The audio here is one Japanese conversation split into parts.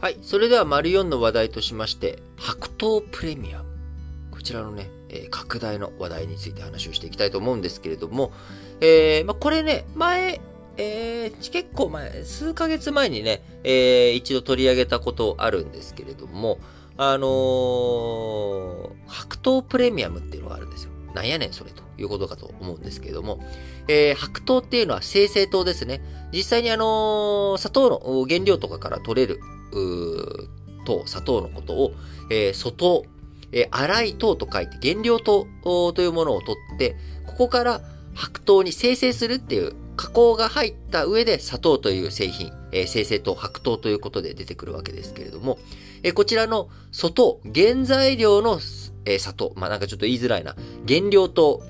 はい。それでは、丸4の話題としまして、白桃プレミアム。こちらのね、えー拡大の話題について話をしていきたいと思うんですけれども、えーまあ、これね、前、えー結構前、数ヶ月前にね、えー一度取り上げたことあるんですけれども、あのー白桃プレミアムっていうのがあるんですよ。なんやねん、それということかと思うんですけれども、えー白桃っていうのは生成糖ですね。実際にあのー砂糖の原料とかから取れる、糖、砂糖のことを、えー、粗糖、えー、粗い糖と書いて原料糖というものを取って、ここから白糖に生成するっていう加工が入った上で砂糖という製品、えー生成糖、白糖ということで出てくるわけですけれども、えーこちらの粗糖、原材料の、えー砂糖、まあ、なんかちょっと言いづらいな、原料糖、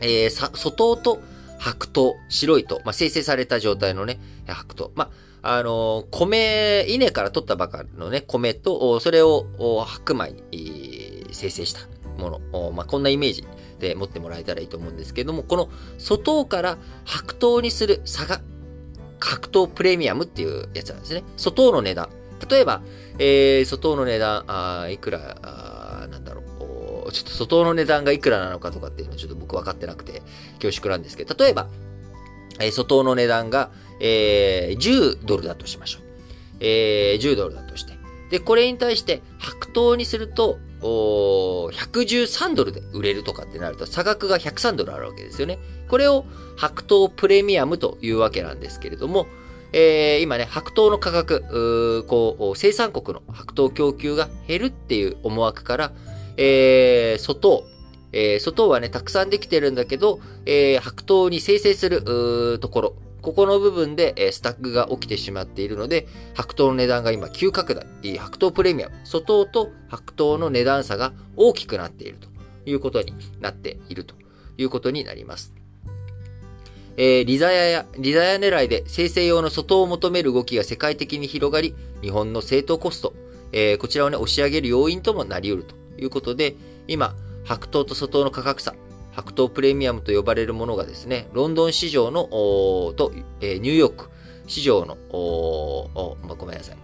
えーさ粗糖と白糖、白い糖、まあ、生成された状態のね、白糖。まあ、あの米、稲から取ったばかりのね、米と、それを白米に、生成したもの。まあ、こんなイメージで持ってもらえたらいいと思うんですけども、この粗糖から白糖にする差が、白糖プレミアムっていうやつなんですね。粗糖の値段。例えば、えー、粗糖の値段、あいくら、あなんだろう、ちょっと粗糖の値段がいくらなのかとかっていうのはちょっと僕分かってなくて恐縮なんですけど、例えば、えー、粗糖の値段が、えー、10ドルだとしましょう。えー、10ドルだとして。で、これに対して白糖にすると、お113ドルで売れるとかってなると差額が103ドルあるわけですよね。これを白桃プレミアムというわけなんですけれども、えー今ね、白桃の価格、うこう、生産国の白桃供給が減るっていう思惑から、えー、粗糖、えー、粗糖はね、たくさんできてるんだけど、えー白桃に生成するところ、ここの部分で、えスタックが起きてしまっているので、白桃の値段が今急拡大。白桃プレミアム。粗糖と白桃の値段差が大きくなっているということになっているということになります。えーリザヤや、リザヤ狙いで生成用の粗糖を求める動きが世界的に広がり、日本の製糖コスト、えーこちらをね、押し上げる要因ともなり得るということで、今、白桃と粗糖の価格差、白桃プレミアムと呼ばれるものがですね、ロンドン市場の、と、えーニューヨーク市場の、おーおまごめんなさい。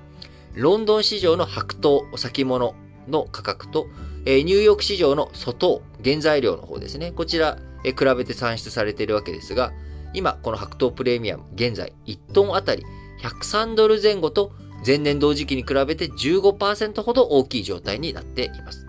ロンドン市場の白桃先物の価格と、えーニューヨーク市場の粗糖原材料の方ですね。こちら、えー比べて算出されているわけですが、今、この白桃プレミアム、現在、1トンあたり103ドル前後と、前年同時期に比べて15%ほど大きい状態になっています。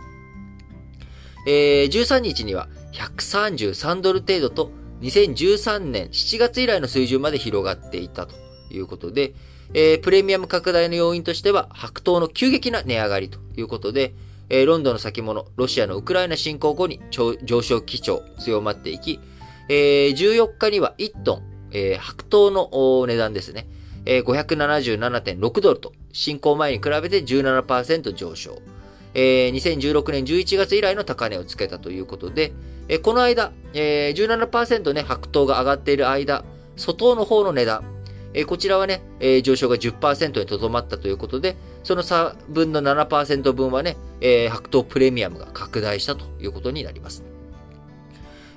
えー13日には133ドル程度と2013年7月以来の水準まで広がっていたということで、えープレミアム拡大の要因としては白桃の急激な値上がりということで、えーロンドンの先物、ロシアのウクライナ侵攻後に上昇基調強まっていき、えー14日には1トン、えー白桃の値段ですね、えー577.6ドルと侵攻前に比べて17%上昇。えー2016年11月以来の高値をつけたということで、えーこの間、えー17%ね、白桃が上がっている間、粗糖の方の値段、えーこちらはね、えー上昇が10%にとどまったということで、その差分の7%分はね、えー白桃プレミアムが拡大したということになります。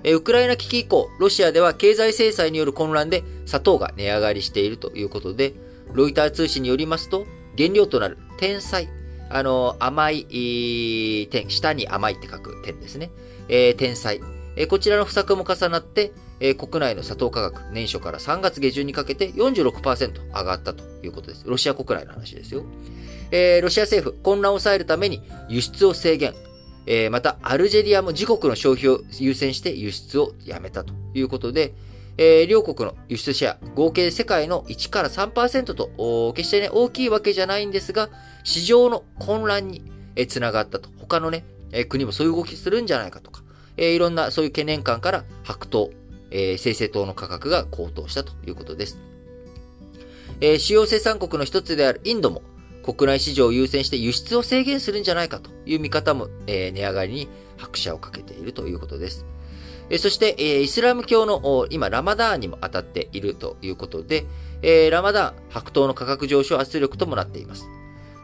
えーウクライナ危機以降、ロシアでは経済制裁による混乱で砂糖が値上がりしているということで、ロイター通信によりますと、原料となる天才、あの、甘い、点、下に甘いって書く点ですね。えー天才。えーこちらの不作も重なって、えー国内の砂糖価格、年初から3月下旬にかけて46%上がったということです。ロシア国内の話ですよ。えーロシア政府、混乱を抑えるために輸出を制限。えーまた、アルジェリアも自国の消費を優先して輸出をやめたということで、えー両国の輸出シェア、合計世界の1から3%と、決してね、大きいわけじゃないんですが、市場の混乱に、えーつながったと。他のね、えー国もそういう動きするんじゃないかとか、えーいろんなそういう懸念感から白桃、えー生成糖の価格が高騰したということです。えー主要生産国の一つであるインドも、国内市場を優先して輸出を制限するんじゃないかという見方も、えー値上がりに拍車をかけているということです。そして、イスラム教の今、ラマダーンにも当たっているということで、ラマダーン、白桃の価格上昇圧力ともなっています。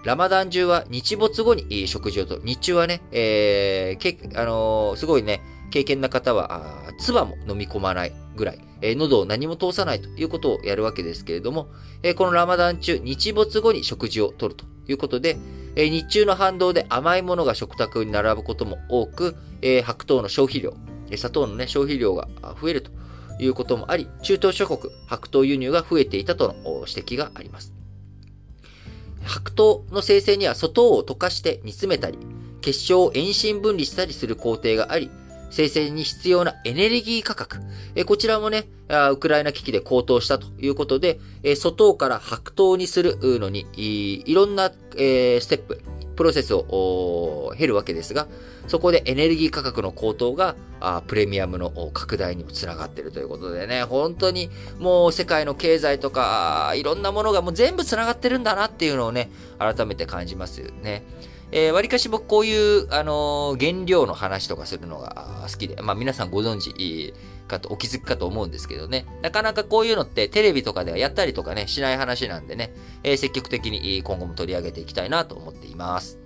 ラマダン中は日没後に食事をと。日中はね、えーけあのーすごいね、経験な方は、唾も飲み込まないぐらい、えー喉を何も通さないということをやるわけですけれども、えーこのラマダン中、日没後に食事をとるということで、え日中の反動で甘いものが食卓に並ぶことも多く、え白桃の消費量、砂糖のね、消費量が増えるということもあり、中東諸国、白桃輸入が増えていたとの指摘があります。白桃の生成には砂糖を溶かして煮詰めたり、結晶を遠心分離したりする工程があり、生成に必要なエネルギー価格。えこちらもね、ウクライナ危機で高騰したということで、え外糖から白桃にするのに、いろんな、えステップ、プロセスを経るわけですが、そこでエネルギー価格の高騰がプレミアムの拡大にもつながっているということでね、本当にもう世界の経済とか、いろんなものがもう全部つながってるんだなっていうのをね、改めて感じますよね。えー、割かし僕こういう、あのー、原料の話とかするのが好きで、まあ皆さんご存知かと、お気づきかと思うんですけどね、なかなかこういうのってテレビとかではやったりとかね、しない話なんでね、えー、積極的に今後も取り上げていきたいなと思っています。